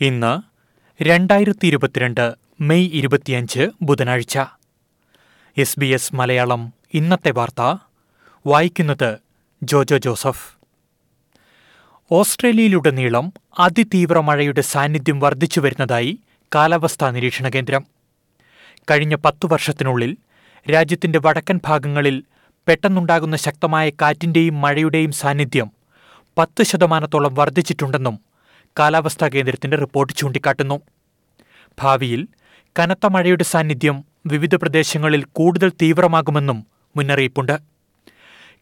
ഇന്ന് രണ്ടായിരത്തി ഇരുപത്തിരണ്ട് മെയ് ഇരുപത്തിയഞ്ച് ബുധനാഴ്ച. എസ് ബി എസ് മലയാളം ഇന്നത്തെ വാർത്ത. വായിക്കുന്നത് ജോജോ ജോസഫ്. ഓസ്ട്രേലിയയിലുടനീളം അതിതീവ്ര മഴയുടെ സാന്നിധ്യം വർദ്ധിച്ചു വരുന്നതായി കാലാവസ്ഥാ നിരീക്ഷണ കേന്ദ്രം. കഴിഞ്ഞ പത്തു വർഷത്തിനുള്ളിൽ രാജ്യത്തിന്റെ വടക്കൻ ഭാഗങ്ങളിൽ പെട്ടെന്നുണ്ടാകുന്ന ശക്തമായ കാറ്റിന്റെയും മഴയുടെയും സാന്നിധ്യം പത്ത് ശതമാനത്തോളം വർദ്ധിച്ചിട്ടുണ്ടെന്നും കാലാവസ്ഥാ കേന്ദ്രത്തിന്റെ റിപ്പോർട്ട് ചൂണ്ടിക്കാട്ടുന്നു. ഭാവിയിൽ കനത്ത മഴയുടെ സാന്നിധ്യം വിവിധ പ്രദേശങ്ങളിൽ കൂടുതൽ തീവ്രമാകുമെന്നും മുന്നറിയിപ്പുണ്ട്.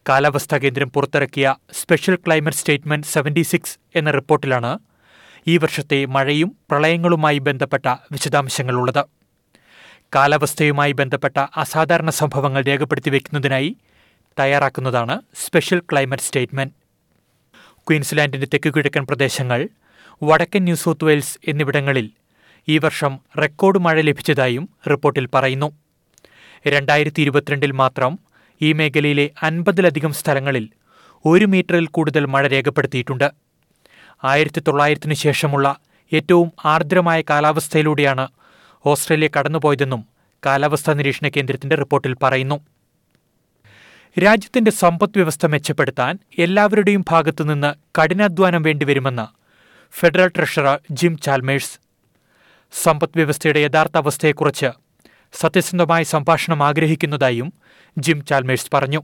കാലാവസ്ഥാ കേന്ദ്രം പുറത്തിറക്കിയ special climate statement seventy six എന്ന റിപ്പോർട്ടിലാണ് ഈ വർഷത്തെ മഴയും പ്രളയങ്ങളുമായി ബന്ധപ്പെട്ട വിശദാംശങ്ങളുള്ളത്. കാലാവസ്ഥയുമായി ബന്ധപ്പെട്ട അസാധാരണ സംഭവങ്ങൾ രേഖപ്പെടുത്തി വയ്ക്കുന്നതിനായി തയ്യാറാക്കുന്നതാണ് സ്പെഷ്യൽ ക്ലൈമറ്റ് സ്റ്റേറ്റ്മെന്റ്. ക്വീൻസ്ലാൻഡിന്റെ തെക്കുകിഴക്കൻ പ്രദേശങ്ങൾ വടക്കൻ ന്യൂ സൗത്ത് വെയിൽസ് എന്നിവിടങ്ങളിൽ ഈ വർഷം റെക്കോർഡ് മഴ ലഭിച്ചതായും റിപ്പോർട്ടിൽ പറയുന്നു. രണ്ടായിരത്തി ഇരുപത്തിരണ്ടിൽ മാത്രം ഈ മേഖലയിലെ അൻപതിലധികം സ്ഥലങ്ങളിൽ ഒരു മീറ്ററിൽ കൂടുതൽ മഴ രേഖപ്പെടുത്തിയിട്ടുണ്ട്. ആയിരത്തി തൊള്ളായിരത്തിനു ശേഷമുള്ള ഏറ്റവും ആർദ്രമായ കാലാവസ്ഥയിലൂടെയാണ് ഓസ്ട്രേലിയ കടന്നുപോയതെന്നും കാലാവസ്ഥാ നിരീക്ഷണ കേന്ദ്രത്തിന്റെ റിപ്പോർട്ടിൽ പറയുന്നു. രാജ്യത്തിന്റെ സമ്പദ് വ്യവസ്ഥ മെച്ചപ്പെടുത്താൻ എല്ലാവരുടെയും ഭാഗത്തുനിന്ന് കഠിനാധ്വാനം വേണ്ടിവരുമെന്ന് ഫെഡറൽ ട്രഷറർ ജിം ചാൽമേഴ്സ്. സമ്പദ് വ്യവസ്ഥയുടെ യഥാർത്ഥ അവസ്ഥയെക്കുറിച്ച് സത്യസന്ധമായ സംഭാഷണം ആഗ്രഹിക്കുന്നതായും ജിം ചാൽമേഴ്സ് പറഞ്ഞു.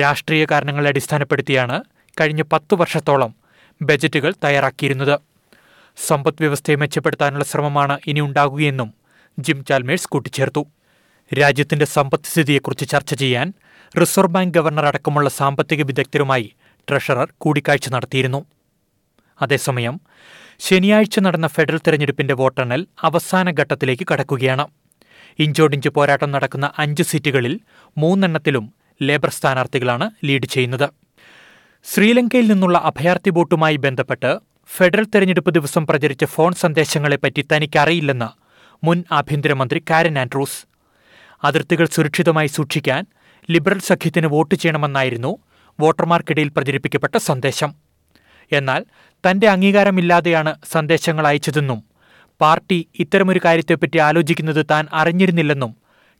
രാഷ്ട്രീയ കാരണങ്ങളെ അടിസ്ഥാനപ്പെടുത്തിയാണ് കഴിഞ്ഞ പത്തു വർഷത്തോളം ബജറ്റുകൾ തയ്യാറാക്കിയിരുന്നത്. സമ്പദ് വ്യവസ്ഥയെ മെച്ചപ്പെടുത്താനുള്ള ശ്രമമാണ് ഇനി ഉണ്ടാകുകയെന്നും ജിം ചാൽമേഴ്സ് കൂട്ടിച്ചേർത്തു. രാജ്യത്തിന്റെ സമ്പദ്സ്ഥിതിയെക്കുറിച്ച് ചർച്ച ചെയ്യാൻ റിസർവ് ബാങ്ക് ഗവർണർ അടക്കമുള്ള സാമ്പത്തിക വിദഗ്ധരുമായി ട്രഷറർ കൂടിക്കാഴ്ച നടത്തിയിരുന്നു. അതേസമയം ശനിയാഴ്ച നടന്ന ഫെഡറൽ തെരഞ്ഞെടുപ്പിന്റെ വോട്ടെണ്ണൽ അവസാന ഘട്ടത്തിലേക്ക് കടക്കുകയാണ്. ഇഞ്ചോടിഞ്ച് പോരാട്ടം നടക്കുന്ന അഞ്ച് സീറ്റുകളിൽ മൂന്നെണ്ണത്തിലും ലേബർ സ്ഥാനാർത്ഥികളാണ് ലീഡ് ചെയ്യുന്നത്. ശ്രീലങ്കയിൽ നിന്നുള്ള അഭയാർത്ഥി ബോട്ടുമായി ബന്ധപ്പെട്ട് ഫെഡറൽ തെരഞ്ഞെടുപ്പ് ദിവസം പ്രചരിച്ച ഫോൺ സന്ദേശങ്ങളെപ്പറ്റി തനിക്കറിയില്ലെന്ന് മുൻ ആഭ്യന്തരമന്ത്രി കാരൻ ആൻഡ്രൂസ്. അതിർത്തികൾ സുരക്ഷിതമായി സൂക്ഷിക്കാൻ ലിബറൽ സഖ്യത്തിന് വോട്ട് ചെയ്യണമെന്നായിരുന്നു വോട്ടർമാർക്കിടയിൽ പ്രചരിപ്പിക്കപ്പെട്ട സന്ദേശം. എന്നാൽ തന്റെ അംഗീകാരമില്ലാതെയാണ് സന്ദേശങ്ങൾ അയച്ചതെന്നും പാർട്ടി ഇത്തരമൊരു കാര്യത്തെപ്പറ്റി ആലോചിക്കുന്നത് താൻ അറിഞ്ഞിരുന്നില്ലെന്നും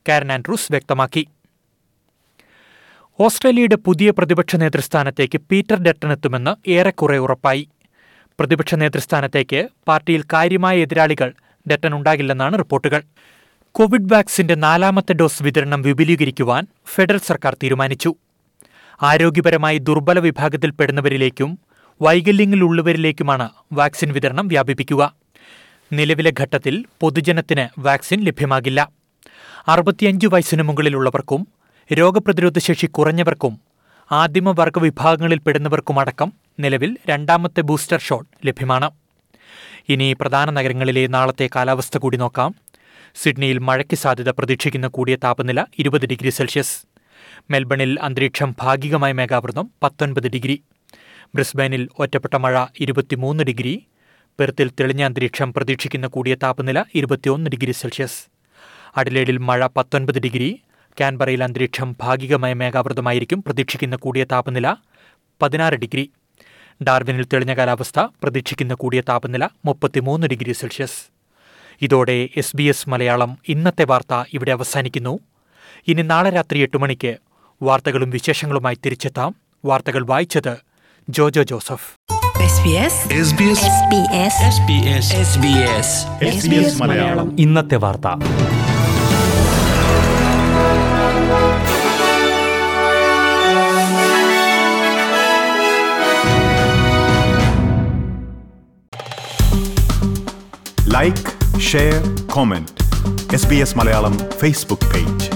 കാരൻ ആൻഡ്രൂസ് വ്യക്തമാക്കി. ഓസ്ട്രേലിയയുടെ പുതിയ പ്രതിപക്ഷ നേതൃസ്ഥാനത്തേക്ക് പീറ്റർ ഡെറ്റൺ എത്തുമെന്ന് ഏറെക്കുറെ ഉറപ്പായി. പ്രതിപക്ഷ നേതൃസ്ഥാനത്തേക്ക് പാർട്ടിയിൽ കാര്യമായ എതിരാളികൾ ഡെറ്റൻ ഉണ്ടാകില്ലെന്നാണ് റിപ്പോർട്ടുകൾ. കോവിഡ് വാക്സിന്റെ നാലാമത്തെ ഡോസ് വിതരണം വിപുലീകരിക്കുവാൻ ഫെഡറൽ സർക്കാർ തീരുമാനിച്ചു. ആരോഗ്യപരമായി ദുർബല വിഭാഗത്തിൽപ്പെടുന്നവരിലേക്കും വൈകല്യങ്ങളുള്ളവരിലേക്കുമാണ് വാക്സിൻ വിതരണം വ്യാപിപ്പിക്കുക. നിലവിലെ ഘട്ടത്തിൽ പൊതുജനത്തിന് വാക്സിൻ ലഭ്യമാകില്ല. അറുപത്തിയഞ്ച് വയസ്സിന് മുകളിലുള്ളവർക്കും രോഗപ്രതിരോധ ശേഷി കുറഞ്ഞവർക്കും ആദിമവർഗ വിഭാഗങ്ങളിൽപ്പെടുന്നവർക്കുമടക്കം നിലവിൽ രണ്ടാമത്തെ ബൂസ്റ്റർ ഷോട്ട് ലഭ്യമാണ്. ഇനി പ്രധാന നഗരങ്ങളിലെ നാളത്തെ കാലാവസ്ഥ കൂടി നോക്കാം. സിഡ്നിയിൽ മഴയ്ക്ക് സാധ്യത പ്രതീക്ഷിക്കുന്ന കൂടിയ താപനില ഇരുപത് ഡിഗ്രി സെൽഷ്യസ്. മെൽബണിൽ അന്തരീക്ഷം ഭാഗികമായി മേഘാവൃതം പത്തൊൻപത് ഡിഗ്രി. ബ്രിസ്ബൈനിൽ ഒറ്റപ്പെട്ട മഴ ഇരുപത്തിമൂന്ന് ഡിഗ്രി പെർത്തിൽ തെളിഞ്ഞ അന്തരീക്ഷം പ്രതീക്ഷിക്കുന്ന കൂടിയ താപനില ഇരുപത്തിയൊന്ന് ഡിഗ്രി സെൽഷ്യസ്. അഡിലേഡിൽ മഴ പത്തൊൻപത് ഡിഗ്രി കാൻബറയിൽ അന്തരീക്ഷം ഭാഗികമായ മേഘാവൃതമായിരിക്കും പ്രതീക്ഷിക്കുന്ന കൂടിയ താപനില പതിനാറ് ഡിഗ്രി. ഡാർവിനിൽ തെളിഞ്ഞ കാലാവസ്ഥ പ്രതീക്ഷിക്കുന്ന കൂടിയ താപനില മുപ്പത്തിമൂന്ന് ഡിഗ്രി സെൽഷ്യസ്. ഇതോടെ എസ് ബി എസ് മലയാളം ഇന്നത്തെ വാർത്ത ഇവിടെ അവസാനിക്കുന്നു. ഇനി നാളെ രാത്രി എട്ട് മണിക്ക് വാർത്തകളും വിശേഷങ്ങളുമായി തിരിച്ചെത്താം. വാർത്തകൾ വായിച്ചത് Jojo Joseph. SBS SBS SBS SBS SBS SBS Malayalam ഇന്നത്തെ വാർത്ത like share comment S B S Malayalam. Facebook page